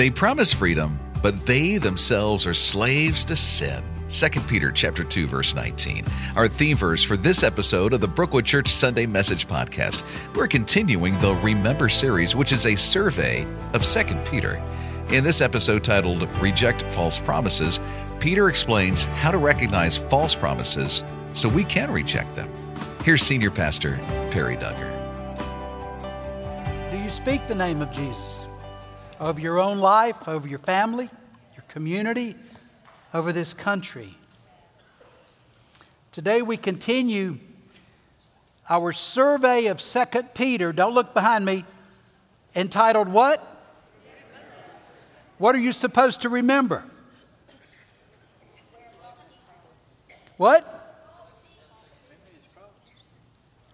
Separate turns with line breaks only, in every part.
They promise freedom, but they themselves are slaves to sin. 2 Peter chapter 2 verse 19. Our theme verse for this episode of the Brookwood Church Sunday Message podcast. We're continuing the Remember series, which is a survey of 2 Peter. In this episode titled Reject False Promises, Peter explains how to recognize false promises so we can reject them. Here's Senior Pastor Perry Duggar.
Do you speak the name of Jesus over your own life, over your family, your community, over this country? Today we continue our survey of 2 Peter. Don't look behind me. Entitled what? What are you supposed to remember? What?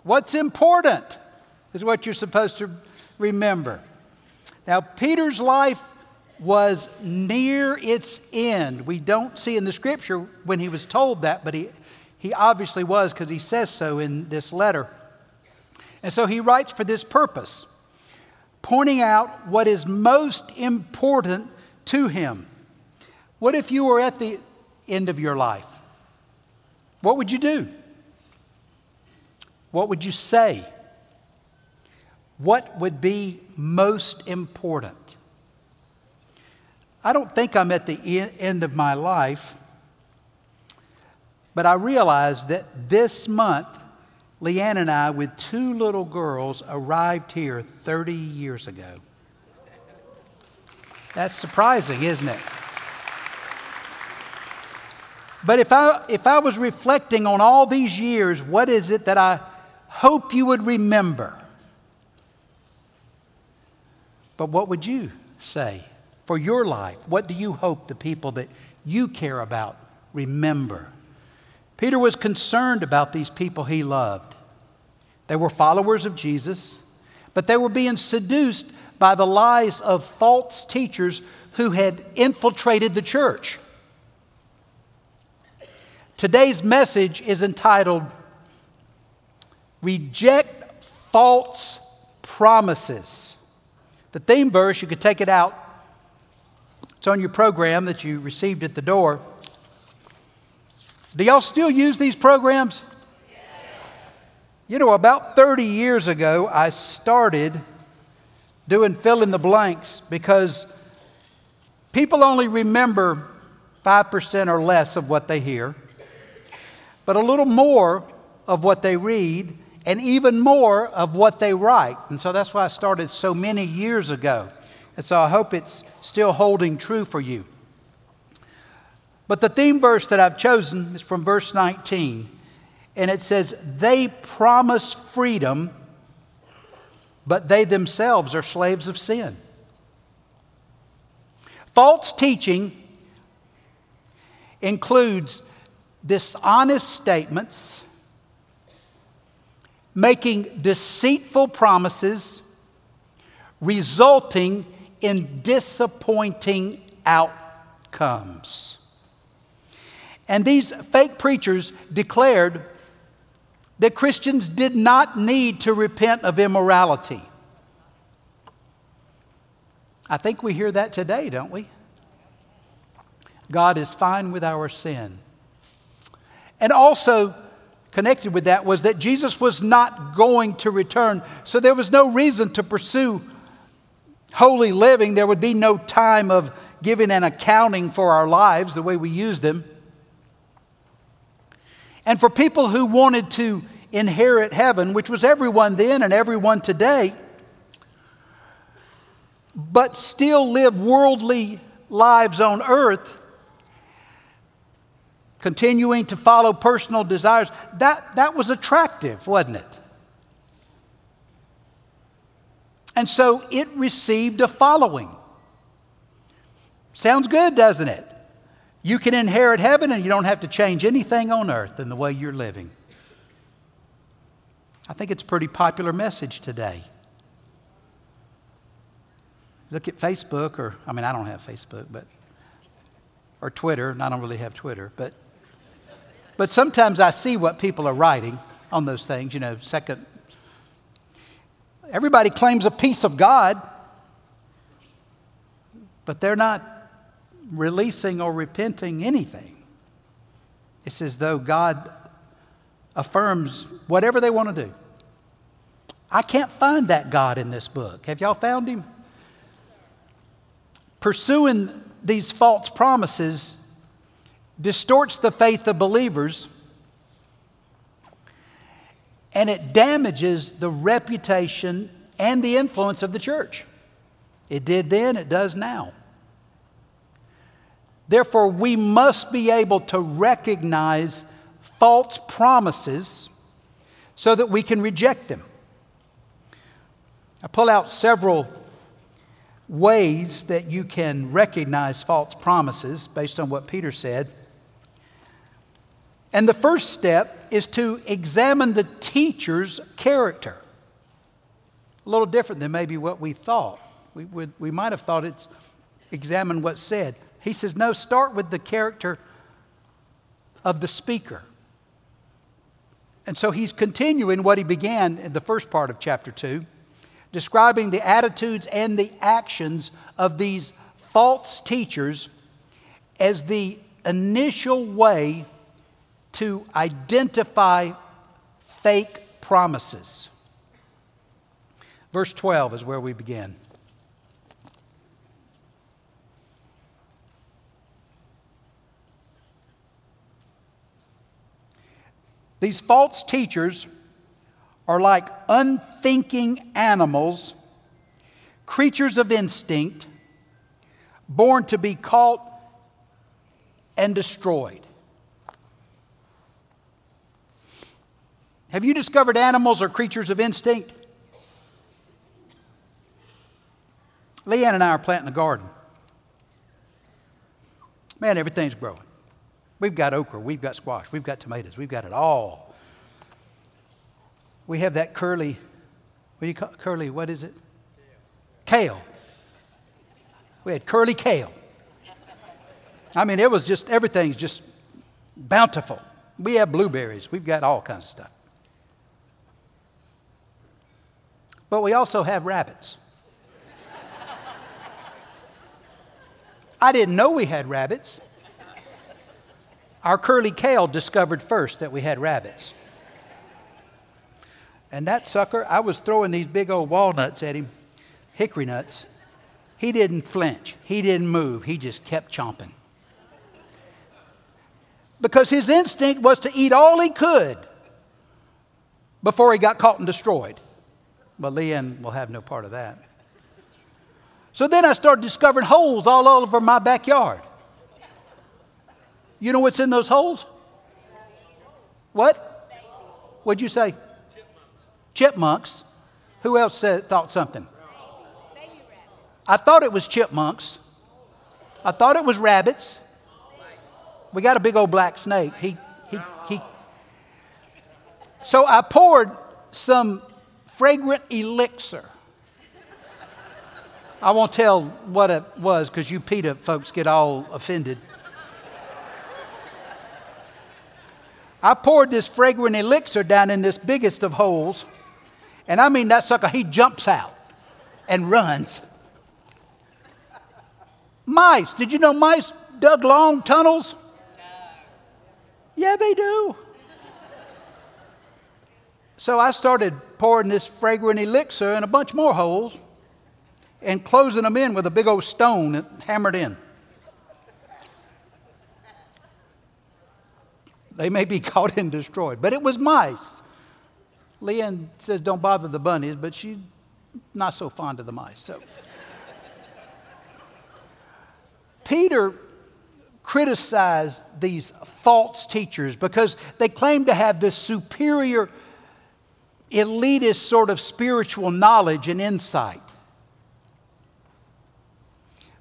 What's important is what you're supposed to remember. Now, Peter's life was near its end. We don't see in the scripture when he was told that, but he, he obviously was because he says so in this letter. And so he writes for this purpose, pointing out what is most important to him. What if you were at the end of your life? What would you do? What would you say? What would be most important? I don't think I'm at the end of my life, but I realize that this month, Leanne and I, with two little girls, arrived here 30 years ago. That's surprising, isn't it? But if I, if I was reflecting on all these years, what is it that I hope you would remember? But what would you say for your life? What do you hope the people that you care about remember? Peter was concerned about these people he loved. They were followers of Jesus, but they were being seduced by the lies of false teachers who had infiltrated the church. Today's message is entitled Reject False Promises. The theme verse, you could take it out. It's on your program that you received at the door. Do y'all still use these programs? You know, about 30 years ago, I started doing fill in the blanks because people only remember 5% or less of what they hear, but a little more of what they read, and even more of what they write. And so that's why I started so many years ago. And so I hope it's still holding true for you. But the theme verse that I've chosen is from verse 19, and it says, They promise freedom but they themselves are slaves of sin. False teaching includes dishonest statements, making deceitful promises, resulting in disappointing outcomes. And these fake preachers declared that Christians did not need to repent of immorality. I think we hear that today, don't we? God is fine with our sin. And also, connected with that was that Jesus was not going to return, so there was no reason to pursue holy living. There would be no time of giving an accounting for our lives the way we use them. And for people who wanted to inherit heaven, which was everyone then and everyone today, but still live worldly lives on earth, continuing to follow personal desires, that, that was attractive, wasn't it? And so it received a following. Sounds good, doesn't it? You can inherit heaven and you don't have to change anything on earth in the way you're living. I think it's a pretty popular message today. Look at Facebook, or, I mean, I don't have Facebook, but, or Twitter, and I don't really have Twitter, but, but sometimes I see what people are writing on those things, you know, second. Everybody claims a piece of God. but they're not releasing or repenting anything. It's as though God affirms whatever they want to do. I can't find that God in this book. Have y'all found him? Pursuing these false promises distorts the faith of believers and it damages the reputation and the influence of the church. It did then, it does now. Therefore, we must be able to recognize false promises so that we can reject them. I pull out several ways that you can recognize false promises based on what Peter said. And the first step is to examine the teacher's character. A little different than maybe what we thought. We, would, we might have thought it's examine what's said. He says, no, start with the character of the speaker. And so he's continuing what he began in the first part of chapter 2, describing the attitudes and the actions of these false teachers as the initial way to identify fake promises. Verse 12 is where we begin. These false teachers are like unthinking animals, creatures of instinct, born to be caught and destroyed. Have you discovered animals are creatures of instinct? Leanne and I are planting a garden. Man, everything's growing. We've got okra, we've got squash, we've got tomatoes, we've got it all. We have that curly, what do you call curly, what is it? Kale. We had curly kale. I mean, it was just, everything's just bountiful. We have blueberries, we've got all kinds of stuff. But we also have rabbits. I didn't know we had rabbits. Our curly kale discovered first that we had rabbits. And that sucker, I was throwing these big old walnuts at him, hickory nuts. He didn't flinch, he didn't move, he just kept chomping. Because his instinct was to eat all he could before he got caught and destroyed. But Leanne will have no part of that. So then I started discovering holes all over my backyard. You know what's in those holes? What? What'd you say? Chipmunks. Who else said, thought something? I thought it was chipmunks. I thought it was rabbits. We got a big old black snake. He, he, he. So I poured some fragrant elixir. I won't tell what it was because you PETA folks get all offended. I poured this fragrant elixir down in this biggest of holes, and I mean that sucker, he jumps out and runs. Mice, did you know mice dug long tunnels? Yeah, they do. So I started pouring this fragrant elixir in a bunch more holes and closing them in with a big old stone hammered in. They may be caught and destroyed, but it was mice. Leanne says, Don't bother the bunnies, but she's not so fond of the mice. So. Peter criticized these false teachers because they claim to have this superior, elitist sort of spiritual knowledge and insight.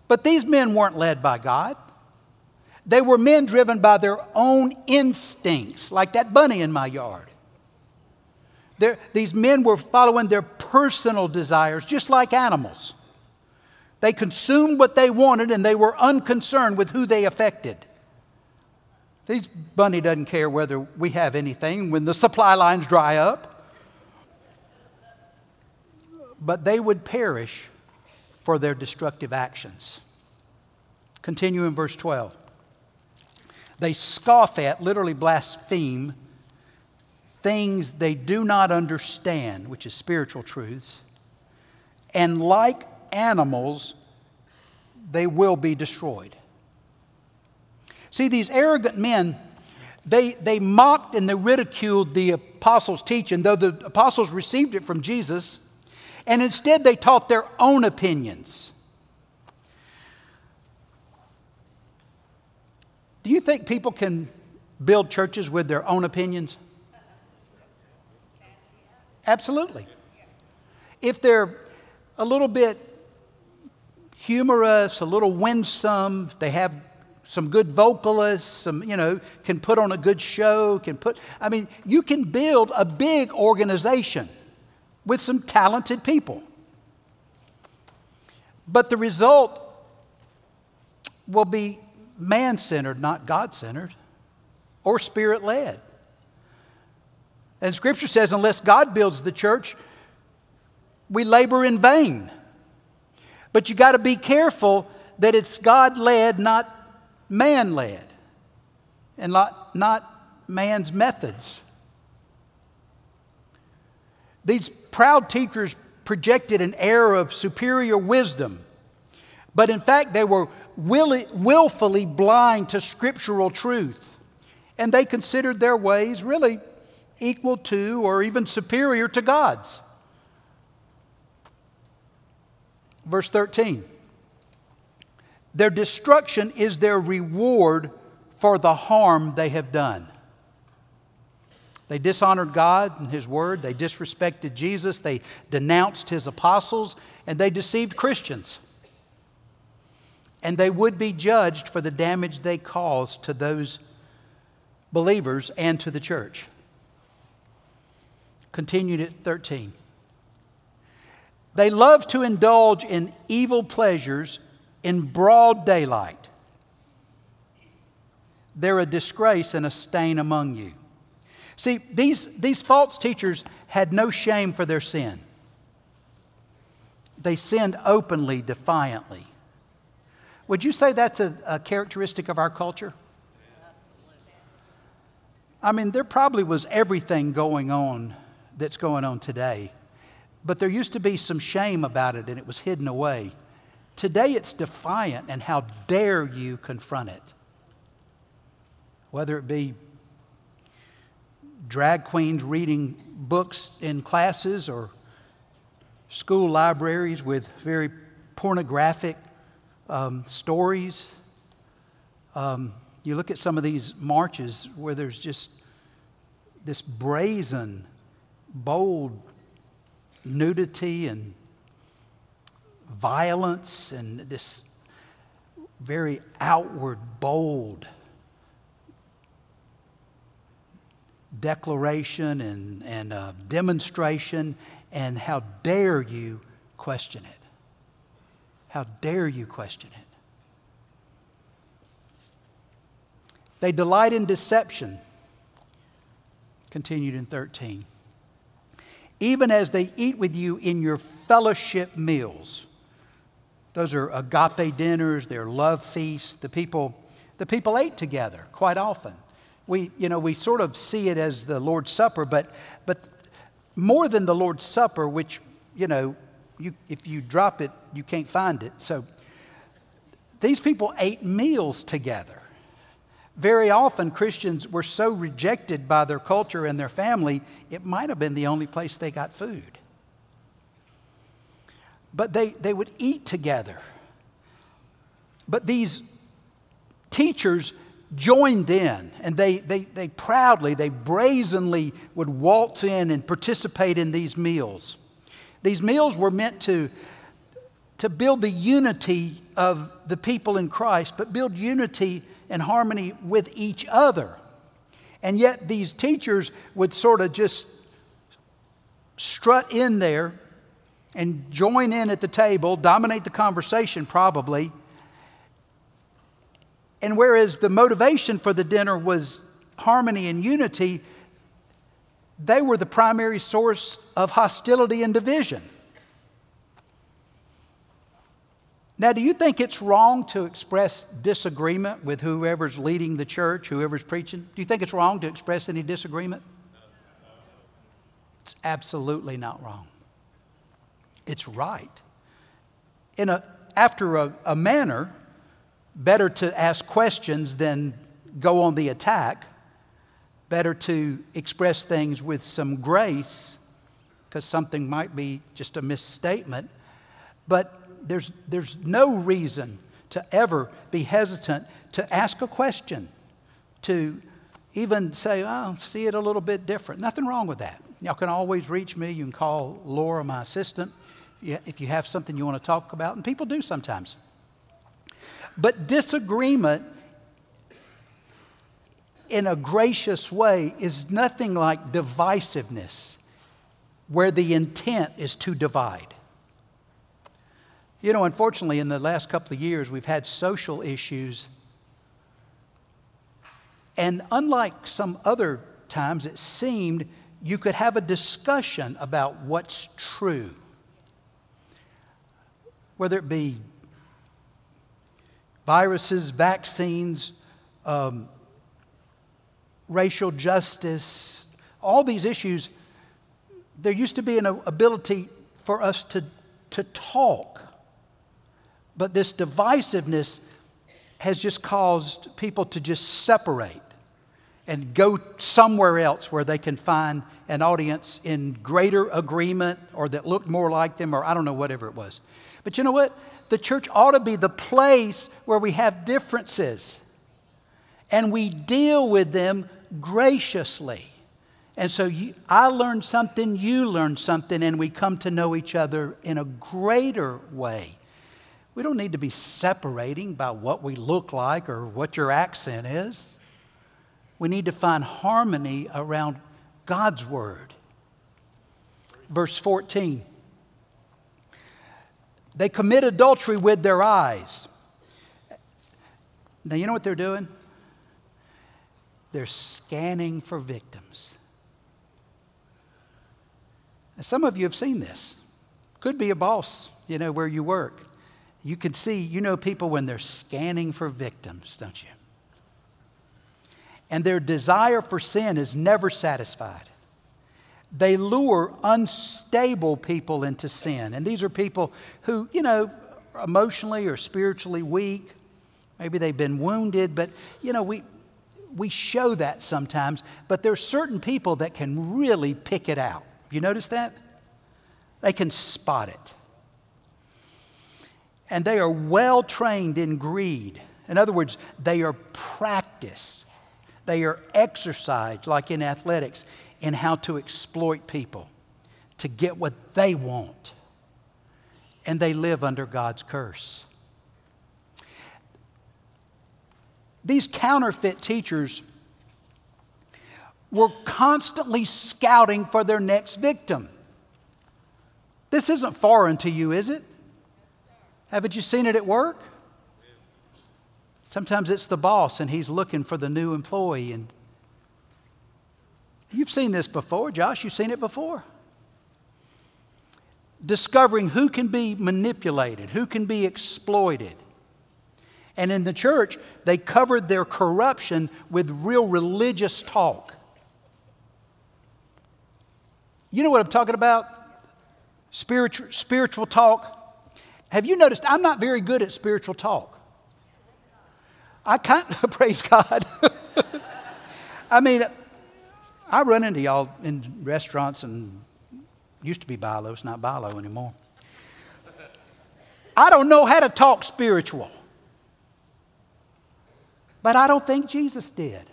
But these men weren't led by God. They were men driven by their own instincts, like that bunny in my yard. They're, these men were following their personal desires, just like animals. They consumed what they wanted and they were unconcerned with who they affected. These bunny doesn't care whether we have anything when the supply lines dry up. But they would perish for their destructive actions. Continue in verse 12. They scoff at, literally blaspheme, things they do not understand, which is spiritual truths. And like animals, they will be destroyed. See, these arrogant men, they, they mocked and they ridiculed the apostles' teaching, though the apostles received it from Jesus, and instead they taught their own opinions. Do you think people can build churches with their own opinions? Absolutely. If they're a little bit humorous, a little winsome, they have some good vocalists, some, you know, can put on a good show, can put, I mean, you can build a big organization with some talented people. But the result will be man centered, not God centered, or spirit led. And Scripture says, unless God builds the church, we labor in vain. But you got to be careful that it's God led, not man led, and not, not man's methods. These proud teachers projected an air of superior wisdom, but in fact, they were willfully blind to scriptural truth. And they considered their ways really equal to or even superior to God's. Verse 13 Their destruction is their reward for the harm they have done. They dishonored God and His Word, they disrespected Jesus, they denounced His apostles, and they deceived Christians and they would be judged for the damage they caused to those believers and to the church. Continued at 13. They love to indulge in evil pleasures in broad daylight. They're a disgrace and a stain among you. See, these, these false teachers had no shame for their sin. They sinned openly, defiantly. Would you say that's a, a characteristic of our culture? I mean, there probably was everything going on that's going on today, but there used to be some shame about it and it was hidden away. Today it's defiant, and how dare you confront it? Whether it be drag queens reading books in classes or school libraries with very pornographic um, stories. Um, you look at some of these marches where there's just this brazen, bold nudity and violence and this very outward, bold declaration and, and uh, demonstration, and how dare you question it? How dare you question it? They delight in deception. Continued in 13. Even as they eat with you in your fellowship meals. Those are agape dinners, they're love feasts. The people, the people ate together quite often. We, you know, we sort of see it as the Lord's Supper, but, but more than the Lord's Supper, which, you know, you, if you drop it, you can't find it. So these people ate meals together. Very often, Christians were so rejected by their culture and their family, it might have been the only place they got food. But they, they would eat together. But these teachers joined in and they, they, they proudly, they brazenly would waltz in and participate in these meals. These meals were meant to, to build the unity of the people in Christ, but build unity and harmony with each other. And yet, these teachers would sort of just strut in there and join in at the table, dominate the conversation probably. And whereas the motivation for the dinner was harmony and unity, they were the primary source of hostility and division. Now, do you think it's wrong to express disagreement with whoever's leading the church, whoever's preaching? Do you think it's wrong to express any disagreement? It's absolutely not wrong. It's right. In a, after a, a manner, better to ask questions than go on the attack. Better to express things with some grace, because something might be just a misstatement. But there's, there's no reason to ever be hesitant to ask a question, to even say, oh, see it a little bit different. Nothing wrong with that. Y'all can always reach me. You can call Laura, my assistant, if you have something you want to talk about. And people do sometimes. But disagreement in a gracious way is nothing like divisiveness, where the intent is to divide. You know, unfortunately, in the last couple of years, we've had social issues. And unlike some other times, it seemed you could have a discussion about what's true, whether it be viruses, vaccines, um, racial justice, all these issues. There used to be an ability for us to, to talk, but this divisiveness has just caused people to just separate and go somewhere else where they can find an audience in greater agreement or that looked more like them or I don't know, whatever it was. But you know what? The church ought to be the place where we have differences and we deal with them graciously. And so you, I learned something, you learned something, and we come to know each other in a greater way. We don't need to be separating by what we look like or what your accent is. We need to find harmony around God's Word. Verse 14 They commit adultery with their eyes. Now, you know what they're doing? They're scanning for victims. Now, some of you have seen this. Could be a boss, you know, where you work. You can see, you know, people when they're scanning for victims, don't you? and their desire for sin is never satisfied. They lure unstable people into sin. And these are people who, you know, emotionally or spiritually weak. Maybe they've been wounded, but, you know, we, we show that sometimes. But there's certain people that can really pick it out. You notice that? They can spot it. And they are well trained in greed. In other words, they are practiced they are exercised, like in athletics, in how to exploit people to get what they want. And they live under God's curse. These counterfeit teachers were constantly scouting for their next victim. This isn't foreign to you, is it? Haven't you seen it at work? Sometimes it's the boss and he's looking for the new employee. And you've seen this before, Josh, you've seen it before. Discovering who can be manipulated, who can be exploited. And in the church, they covered their corruption with real religious talk. You know what I'm talking about? Spiritual, spiritual talk. Have you noticed I'm not very good at spiritual talk? I can't, praise God. I mean, I run into y'all in restaurants and used to be Bilo, it's not Bilo anymore. I don't know how to talk spiritual. But I don't think Jesus did.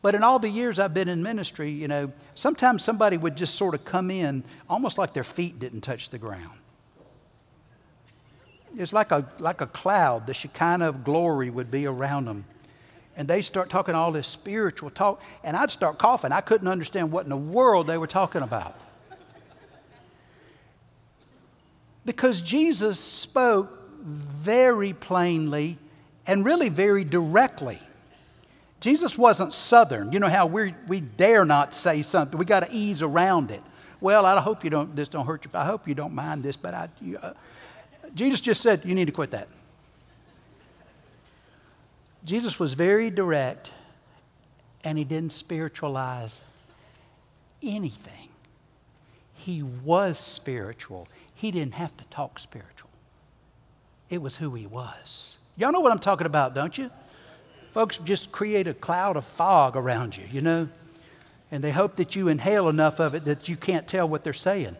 But in all the years I've been in ministry, you know, sometimes somebody would just sort of come in almost like their feet didn't touch the ground it's like a, like a cloud. The Shekinah of glory would be around them. And they start talking all this spiritual talk, and I'd start coughing. I couldn't understand what in the world they were talking about. Because Jesus spoke very plainly and really very directly. Jesus wasn't southern. You know how we we dare not say something. We got to ease around it. Well, I hope you don't. This don't hurt you. I hope you don't mind this, but I. You, uh, Jesus just said, You need to quit that. Jesus was very direct and he didn't spiritualize anything. He was spiritual. He didn't have to talk spiritual, it was who he was. Y'all know what I'm talking about, don't you? Folks just create a cloud of fog around you, you know, and they hope that you inhale enough of it that you can't tell what they're saying.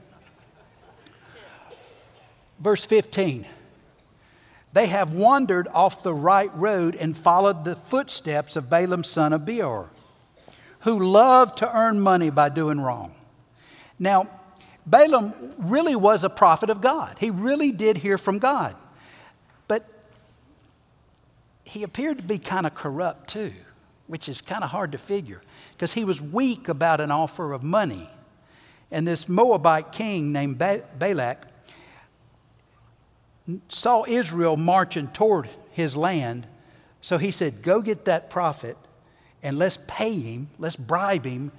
Verse 15 They have wandered off the right road and followed the footsteps of Balaam, son of Beor, who loved to earn money by doing wrong. Now, Balaam really was a prophet of God. He really did hear from God. But he appeared to be kind of corrupt too, which is kind of hard to figure because he was weak about an offer of money. And this Moabite king named Balak saw Israel marching toward his land. So he said, Go get that prophet and let's pay him, let's bribe him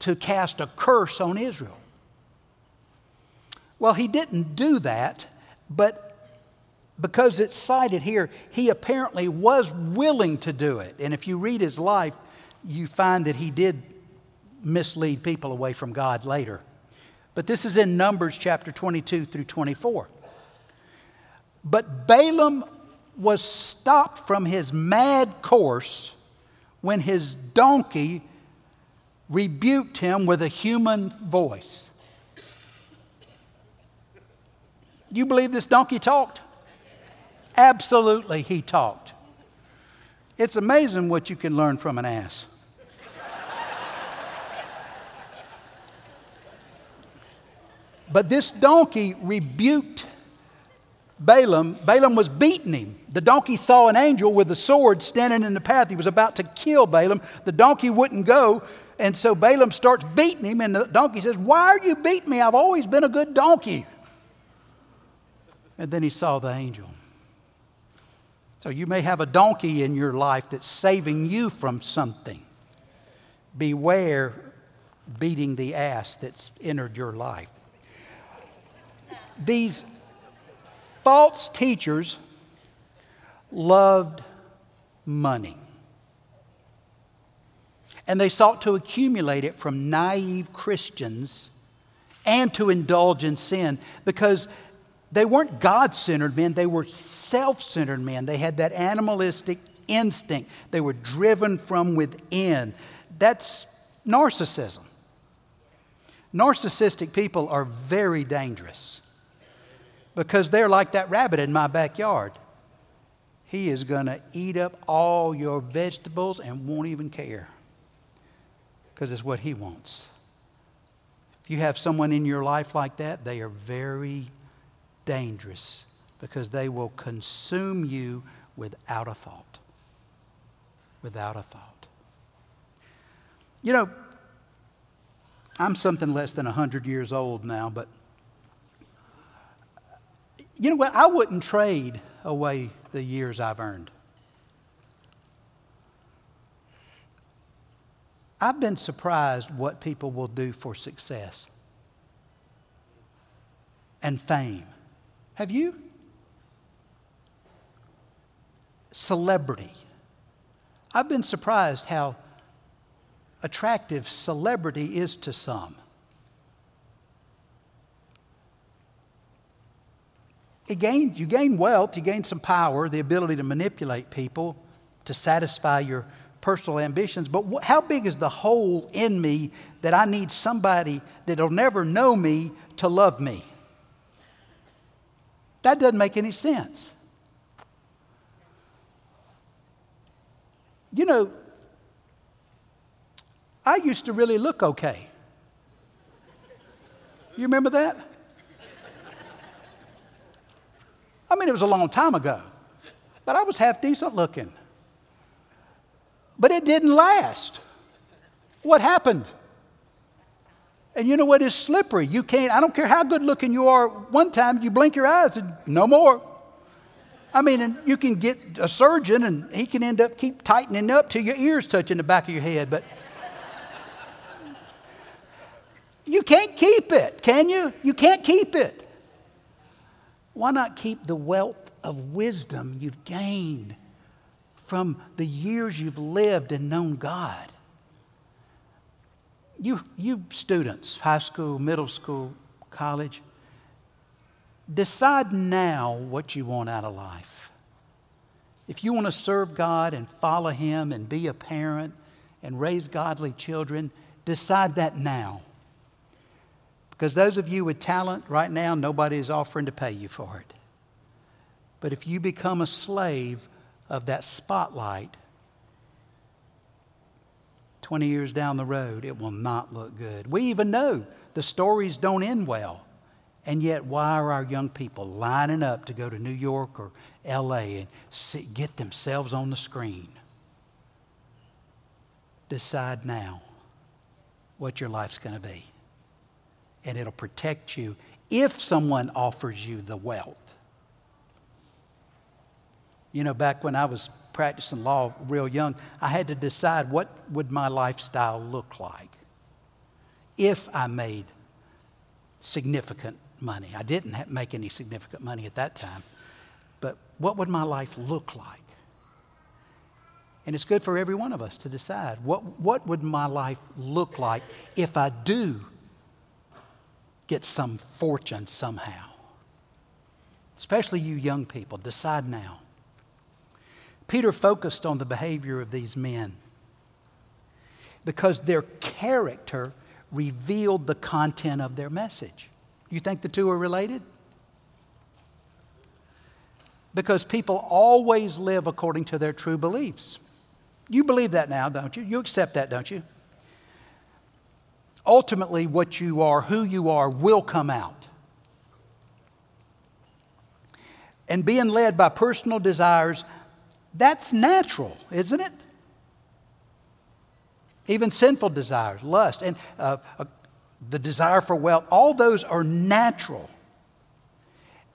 to cast a curse on Israel. Well, he didn't do that, but because it's cited here, he apparently was willing to do it. And if you read his life, you find that he did mislead people away from God later. But this is in Numbers chapter 22 through 24. But Balaam was stopped from his mad course when his donkey rebuked him with a human voice. You believe this donkey talked? Absolutely, he talked. It's amazing what you can learn from an ass. but this donkey rebuked Balaam, Balaam was beating him. The donkey saw an angel with a sword standing in the path. He was about to kill Balaam. The donkey wouldn't go. And so Balaam starts beating him, and the donkey says, Why are you beating me? I've always been a good donkey. And then he saw the angel. So you may have a donkey in your life that's saving you from something. Beware beating the ass that's entered your life. These false teachers loved money. And they sought to accumulate it from naive Christians and to indulge in sin because they weren't God centered men, they were self centered men. They had that animalistic instinct, they were driven from within. That's narcissism. Narcissistic people are very dangerous because they're like that rabbit in my backyard. He is going to eat up all your vegetables and won't even care because it's what he wants. If you have someone in your life like that, they are very dangerous because they will consume you without a thought. Without a thought. You know, I'm something less than 100 years old now, but you know what? I wouldn't trade away the years I've earned. I've been surprised what people will do for success and fame. Have you? Celebrity. I've been surprised how attractive celebrity is to some. It you gain wealth, you gain some power, the ability to manipulate people to satisfy your personal ambitions. But wh- how big is the hole in me that I need somebody that'll never know me to love me? That doesn't make any sense. You know, I used to really look okay. You remember that? I mean, it was a long time ago, but I was half decent looking. But it didn't last. What happened? And you know what is slippery? You can't, I don't care how good looking you are, one time you blink your eyes and no more. I mean, and you can get a surgeon and he can end up keep tightening up till your ears touching the back of your head, but you can't keep it, can you? You can't keep it. Why not keep the wealth of wisdom you've gained from the years you've lived and known God? You, you students, high school, middle school, college, decide now what you want out of life. If you want to serve God and follow Him and be a parent and raise godly children, decide that now. Because those of you with talent right now, nobody is offering to pay you for it. But if you become a slave of that spotlight, 20 years down the road, it will not look good. We even know the stories don't end well. And yet, why are our young people lining up to go to New York or LA and get themselves on the screen? Decide now what your life's going to be. And it'll protect you if someone offers you the wealth. You know, back when I was practicing law real young, I had to decide what would my lifestyle look like if I made significant money. I didn't make any significant money at that time, but what would my life look like? And it's good for every one of us to decide what, what would my life look like if I do get some fortune somehow? Especially you young people, decide now. Peter focused on the behavior of these men because their character revealed the content of their message. You think the two are related? Because people always live according to their true beliefs. You believe that now, don't you? You accept that, don't you? Ultimately, what you are, who you are, will come out. And being led by personal desires, that's natural, isn't it? Even sinful desires, lust, and uh, uh, the desire for wealth, all those are natural.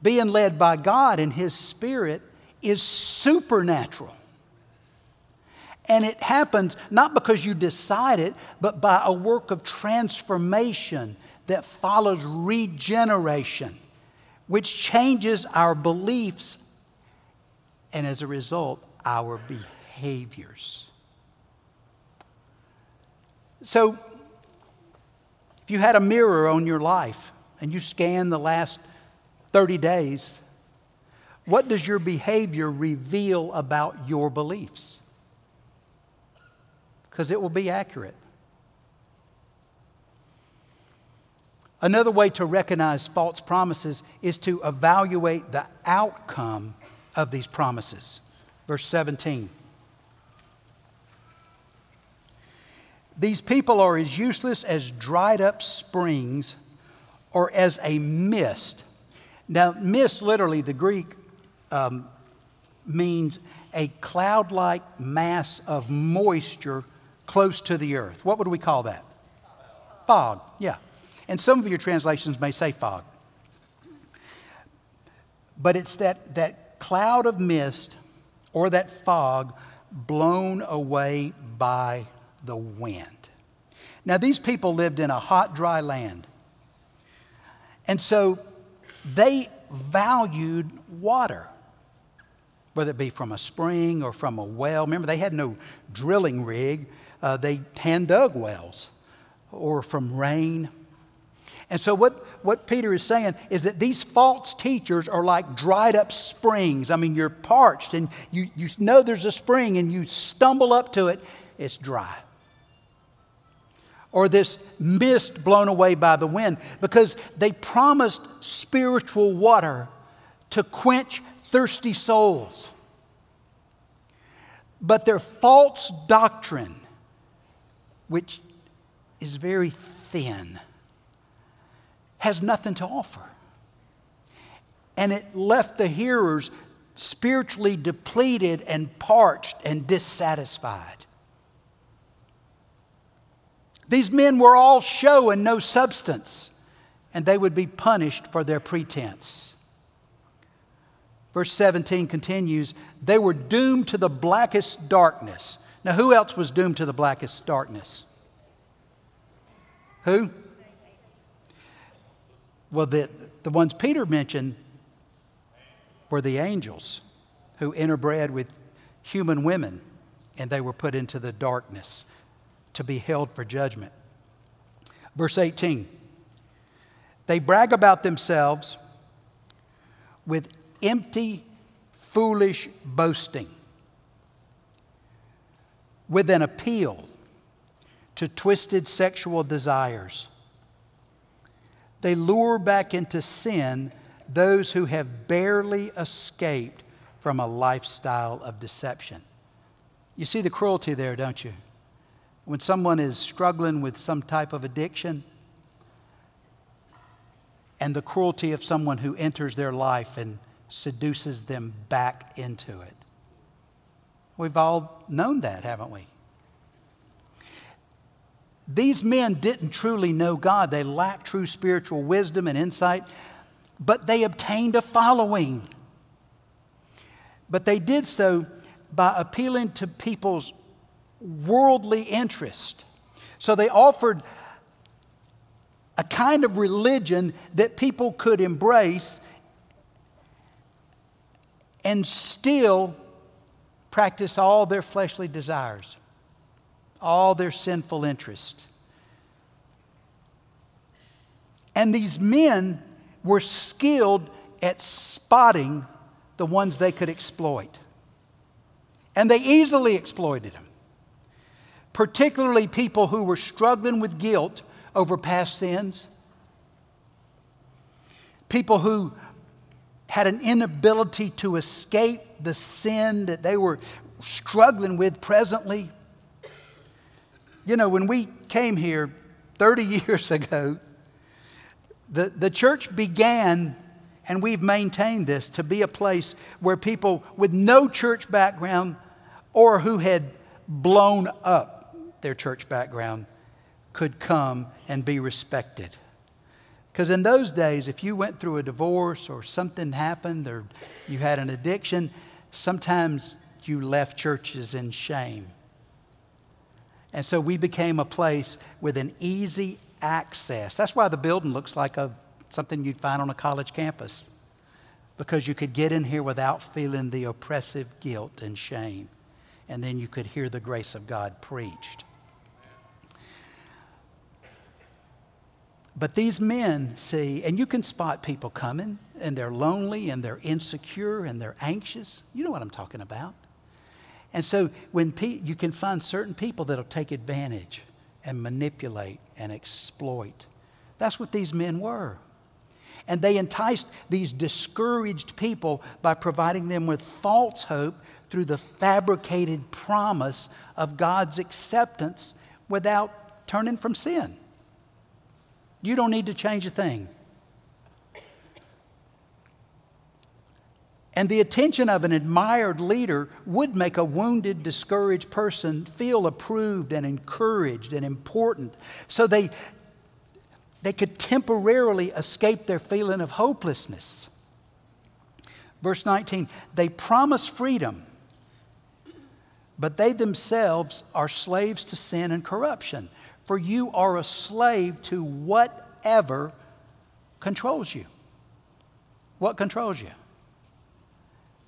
Being led by God and His Spirit is supernatural. And it happens not because you decide it, but by a work of transformation that follows regeneration, which changes our beliefs and as a result, our behaviors. So, if you had a mirror on your life and you scan the last 30 days, what does your behavior reveal about your beliefs? Because it will be accurate. Another way to recognize false promises is to evaluate the outcome of these promises. Verse 17. These people are as useless as dried up springs or as a mist. Now, mist, literally, the Greek um, means a cloud like mass of moisture close to the earth. What would we call that? Fog, yeah. And some of your translations may say fog. But it's that, that cloud of mist or that fog blown away by the wind. Now, these people lived in a hot, dry land. And so they valued water, whether it be from a spring or from a well. Remember, they had no drilling rig, uh, they hand dug wells or from rain. And so, what, what Peter is saying is that these false teachers are like dried up springs. I mean, you're parched and you, you know there's a spring and you stumble up to it, it's dry. Or this mist blown away by the wind because they promised spiritual water to quench thirsty souls. But their false doctrine, which is very thin, has nothing to offer. And it left the hearers spiritually depleted and parched and dissatisfied. These men were all show and no substance, and they would be punished for their pretense. Verse 17 continues they were doomed to the blackest darkness. Now, who else was doomed to the blackest darkness? Who? Well, the, the ones Peter mentioned were the angels who interbred with human women, and they were put into the darkness to be held for judgment. Verse 18 They brag about themselves with empty, foolish boasting, with an appeal to twisted sexual desires. They lure back into sin those who have barely escaped from a lifestyle of deception. You see the cruelty there, don't you? When someone is struggling with some type of addiction, and the cruelty of someone who enters their life and seduces them back into it. We've all known that, haven't we? These men didn't truly know God. They lacked true spiritual wisdom and insight, but they obtained a following. But they did so by appealing to people's worldly interest. So they offered a kind of religion that people could embrace and still practice all their fleshly desires all their sinful interests. And these men were skilled at spotting the ones they could exploit. And they easily exploited them, particularly people who were struggling with guilt over past sins, people who had an inability to escape the sin that they were struggling with presently. You know, when we came here 30 years ago, the, the church began, and we've maintained this, to be a place where people with no church background or who had blown up their church background could come and be respected. Because in those days, if you went through a divorce or something happened or you had an addiction, sometimes you left churches in shame. And so we became a place with an easy access. That's why the building looks like a, something you'd find on a college campus, because you could get in here without feeling the oppressive guilt and shame. And then you could hear the grace of God preached. But these men see, and you can spot people coming, and they're lonely, and they're insecure, and they're anxious. You know what I'm talking about. And so when pe- you can find certain people that'll take advantage and manipulate and exploit. That's what these men were. And they enticed these discouraged people by providing them with false hope through the fabricated promise of God's acceptance without turning from sin. You don't need to change a thing. And the attention of an admired leader would make a wounded, discouraged person feel approved and encouraged and important. So they, they could temporarily escape their feeling of hopelessness. Verse 19 they promise freedom, but they themselves are slaves to sin and corruption. For you are a slave to whatever controls you. What controls you?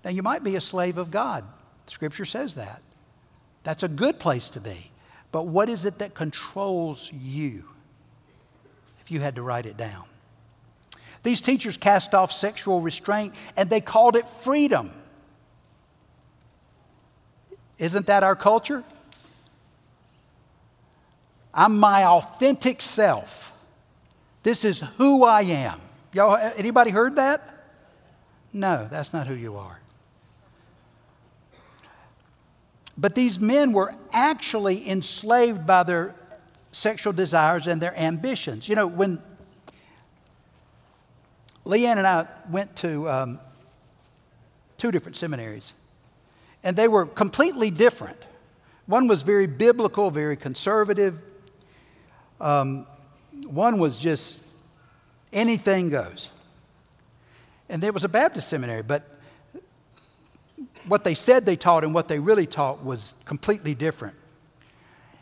Now, you might be a slave of God. Scripture says that. That's a good place to be. But what is it that controls you? If you had to write it down. These teachers cast off sexual restraint and they called it freedom. Isn't that our culture? I'm my authentic self. This is who I am. Y'all, anybody heard that? No, that's not who you are. But these men were actually enslaved by their sexual desires and their ambitions. You know, when Leanne and I went to um, two different seminaries, and they were completely different. One was very biblical, very conservative. Um, one was just anything goes. And there was a Baptist seminary, but what they said they taught and what they really taught was completely different.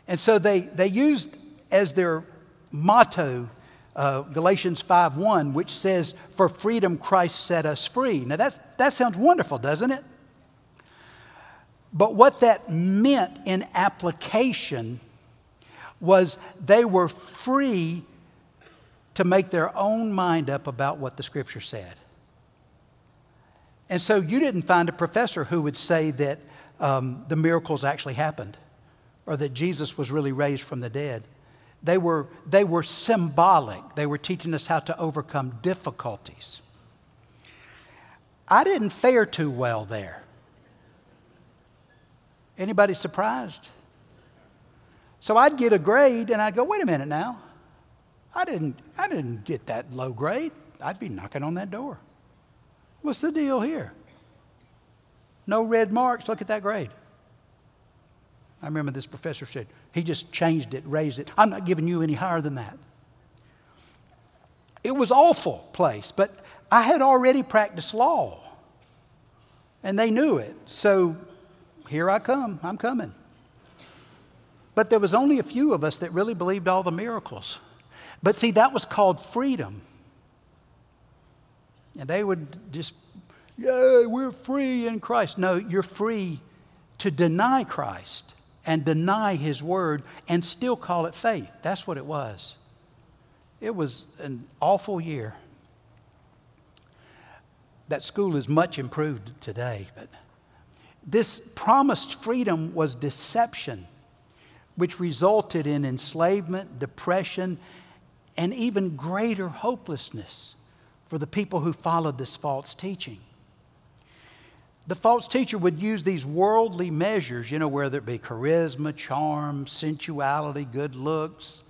And so they, they used as their motto uh, Galatians 5:1, which says, "For freedom Christ set us free." Now that's, that sounds wonderful, doesn't it? But what that meant in application was they were free to make their own mind up about what the Scripture said. And so you didn't find a professor who would say that um, the miracles actually happened or that Jesus was really raised from the dead. They were, they were symbolic. They were teaching us how to overcome difficulties. I didn't fare too well there. Anybody surprised? So I'd get a grade and I'd go, wait a minute now. I didn't, I didn't get that low grade. I'd be knocking on that door. What's the deal here? No red marks. Look at that grade. I remember this professor said, he just changed it, raised it. I'm not giving you any higher than that. It was awful place, but I had already practiced law. And they knew it. So here I come. I'm coming. But there was only a few of us that really believed all the miracles. But see, that was called freedom. And they would just, yeah, we're free in Christ. No, you're free to deny Christ and deny His word and still call it faith. That's what it was. It was an awful year. That school is much improved today, but this promised freedom was deception, which resulted in enslavement, depression, and even greater hopelessness for the people who followed this false teaching. The false teacher would use these worldly measures, you know, whether it be charisma, charm, sensuality, good looks,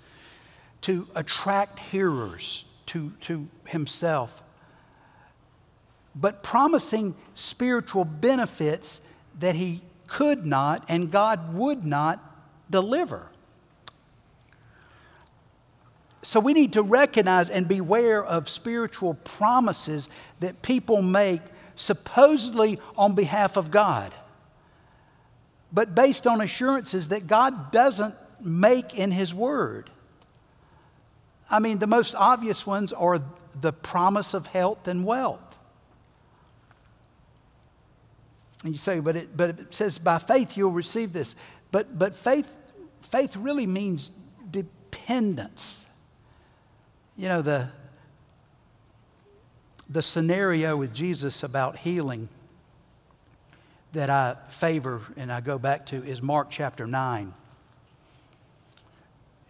to attract hearers to, to himself, but promising spiritual benefits that he could not and God would not deliver. So we need to recognize and beware of spiritual promises that people make supposedly on behalf of God, but based on assurances that God doesn't make in His Word. I mean, the most obvious ones are the promise of health and wealth. And you say, but it, but it says, by faith you'll receive this. But, but faith, faith really means dependence. You know, the, the scenario with Jesus about healing that I favor and I go back to is Mark chapter 9.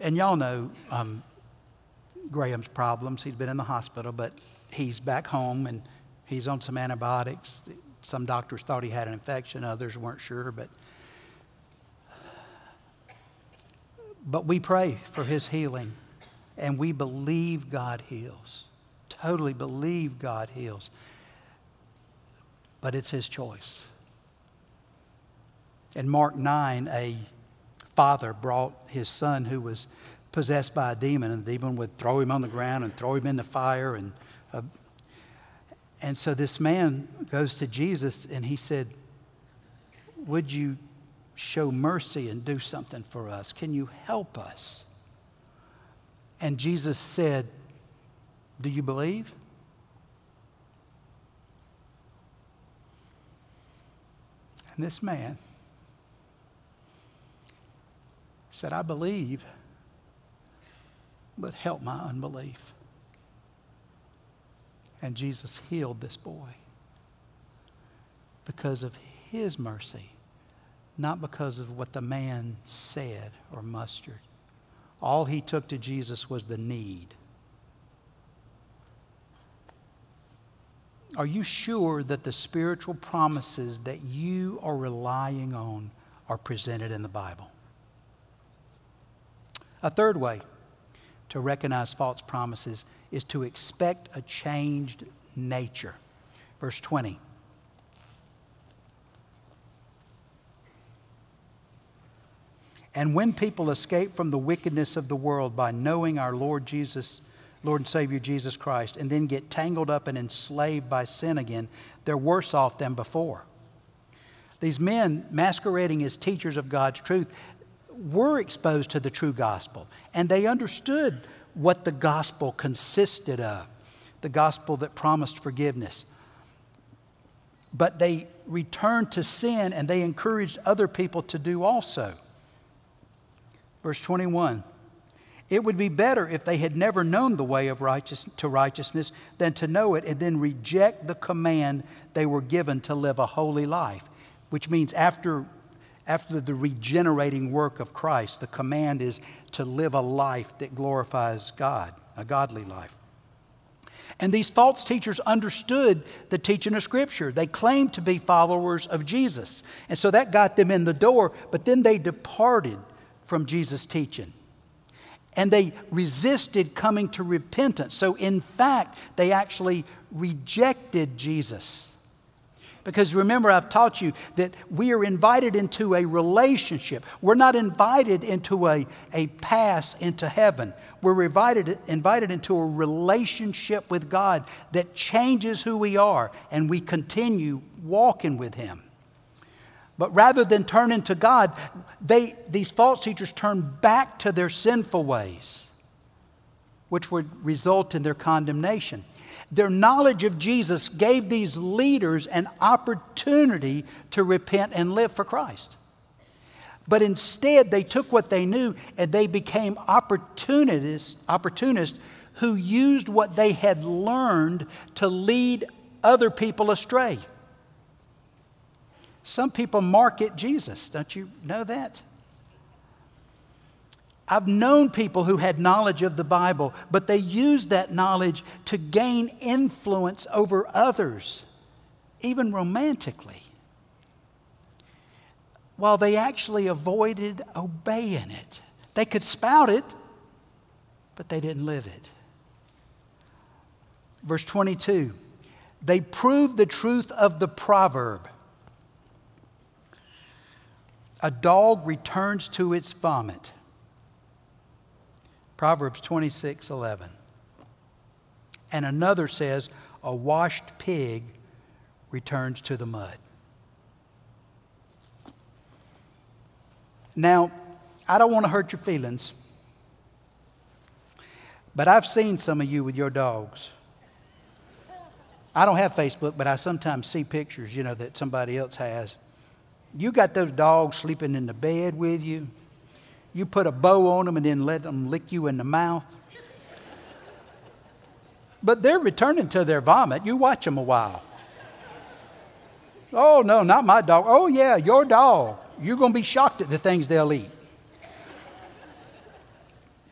And y'all know um, Graham's problems. He's been in the hospital, but he's back home and he's on some antibiotics. Some doctors thought he had an infection, others weren't sure, but but we pray for his healing and we believe God heals. Totally believe God heals. But it's his choice. In Mark 9, a father brought his son who was possessed by a demon, and the demon would throw him on the ground and throw him in the fire and uh, and so this man goes to Jesus and he said, Would you show mercy and do something for us? Can you help us? And Jesus said, Do you believe? And this man said, I believe, but help my unbelief. And Jesus healed this boy because of his mercy, not because of what the man said or mustered. All he took to Jesus was the need. Are you sure that the spiritual promises that you are relying on are presented in the Bible? A third way to recognize false promises is to expect a changed nature. Verse 20. And when people escape from the wickedness of the world by knowing our Lord Jesus, Lord and Savior Jesus Christ, and then get tangled up and enslaved by sin again, they're worse off than before. These men, masquerading as teachers of God's truth, were exposed to the true gospel, and they understood what the gospel consisted of the gospel that promised forgiveness. But they returned to sin and they encouraged other people to do also. Verse 21 It would be better if they had never known the way of righteous, to righteousness than to know it and then reject the command they were given to live a holy life, which means after, after the regenerating work of Christ, the command is to live a life that glorifies God, a godly life. And these false teachers understood the teaching of Scripture. They claimed to be followers of Jesus. And so that got them in the door, but then they departed from Jesus' teaching. And they resisted coming to repentance. So, in fact, they actually rejected Jesus. Because remember, I've taught you that we are invited into a relationship. We're not invited into a, a pass into heaven. We're invited, invited into a relationship with God that changes who we are, and we continue walking with Him. But rather than turning to God, they, these false teachers turn back to their sinful ways, which would result in their condemnation. Their knowledge of Jesus gave these leaders an opportunity to repent and live for Christ. But instead, they took what they knew and they became opportunists, opportunists who used what they had learned to lead other people astray. Some people market Jesus. Don't you know that? I've known people who had knowledge of the Bible, but they used that knowledge to gain influence over others, even romantically, while they actually avoided obeying it. They could spout it, but they didn't live it. Verse 22 they proved the truth of the proverb a dog returns to its vomit Proverbs 26 11. And another says, A washed pig returns to the mud. Now, I don't want to hurt your feelings, but I've seen some of you with your dogs. I don't have Facebook, but I sometimes see pictures, you know, that somebody else has. You got those dogs sleeping in the bed with you you put a bow on them and then let them lick you in the mouth. But they're returning to their vomit. You watch them a while. Oh, no, not my dog. Oh, yeah, your dog. You're going to be shocked at the things they'll eat.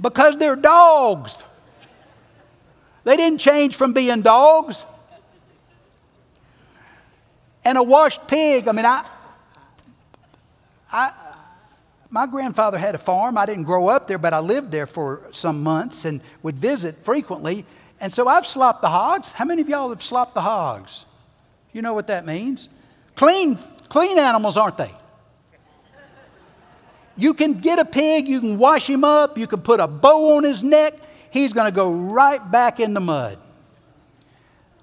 Because they're dogs. They didn't change from being dogs. And a washed pig, I mean, I, I, my grandfather had a farm. I didn't grow up there, but I lived there for some months and would visit frequently. And so I've slopped the hogs. How many of y'all have slopped the hogs? You know what that means? Clean, clean animals, aren't they? You can get a pig, you can wash him up, you can put a bow on his neck, he's going to go right back in the mud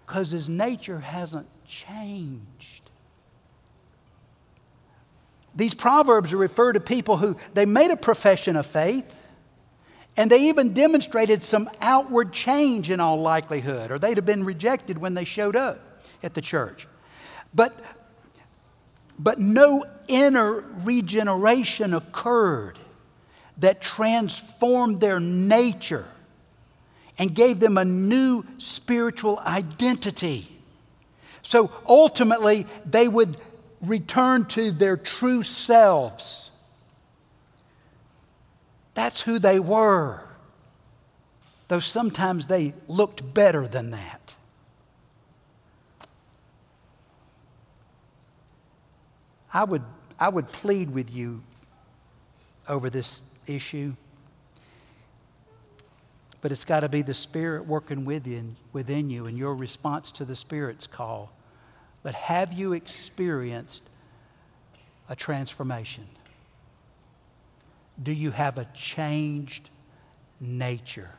because his nature hasn't changed. These proverbs refer to people who they made a profession of faith and they even demonstrated some outward change in all likelihood, or they'd have been rejected when they showed up at the church. But, but no inner regeneration occurred that transformed their nature and gave them a new spiritual identity. So ultimately, they would return to their true selves. That's who they were, though sometimes they looked better than that. I would, I would plead with you over this issue, but it's got to be the Spirit working within, within you and your response to the Spirit's call. But have you experienced a transformation? Do you have a changed nature?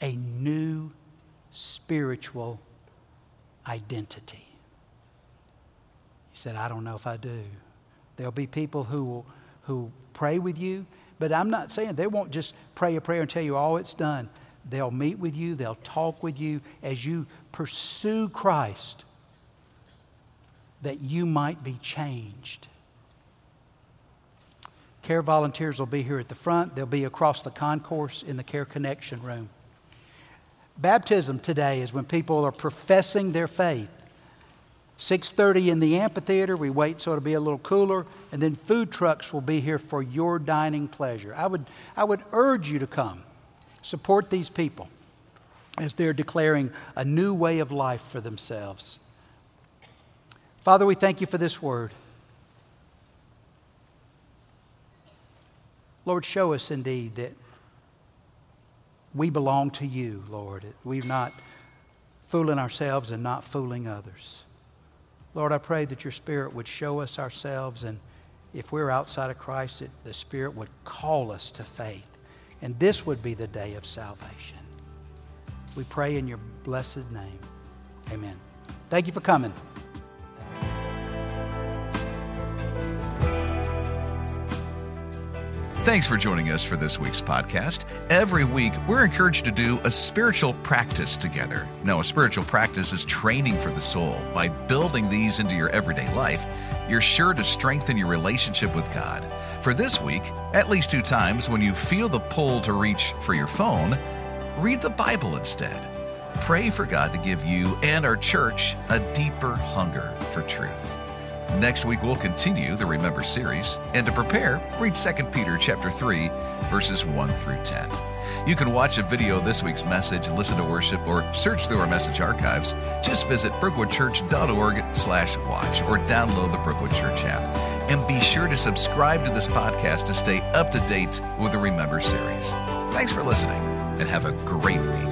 A new spiritual identity? You said, I don't know if I do. There'll be people who will who pray with you, But I'm not saying they won't just pray a prayer and tell you all it's done. They'll meet with you, they'll talk with you as you pursue Christ that you might be changed. Care volunteers will be here at the front, they'll be across the concourse in the Care Connection room. Baptism today is when people are professing their faith. 6:30 in the amphitheater, we wait so it'll be a little cooler, and then food trucks will be here for your dining pleasure. I would I would urge you to come. Support these people as they're declaring a new way of life for themselves. Father, we thank you for this word. Lord, show us indeed that we belong to you, Lord. We're not fooling ourselves and not fooling others. Lord, I pray that your Spirit would show us ourselves, and if we're outside of Christ, that the Spirit would call us to faith. And this would be the day of salvation. We pray in your blessed name. Amen. Thank you for coming.
Thanks for joining us for this week's podcast. Every week, we're encouraged to do a spiritual practice together. Now, a spiritual practice is training for the soul. By building these into your everyday life, you're sure to strengthen your relationship with God. For this week, at least two times when you feel the pull to reach for your phone, read the Bible instead. Pray for God to give you and our church a deeper hunger for truth. Next week we'll continue the Remember series, and to prepare, read 2 Peter chapter 3, verses 1 through 10. You can watch a video of this week's message, and listen to worship, or search through our message archives. Just visit brookwoodchurch.org slash watch or download the Brookwood Church app. And be sure to subscribe to this podcast to stay up to date with the Remember series. Thanks for listening, and have a great week.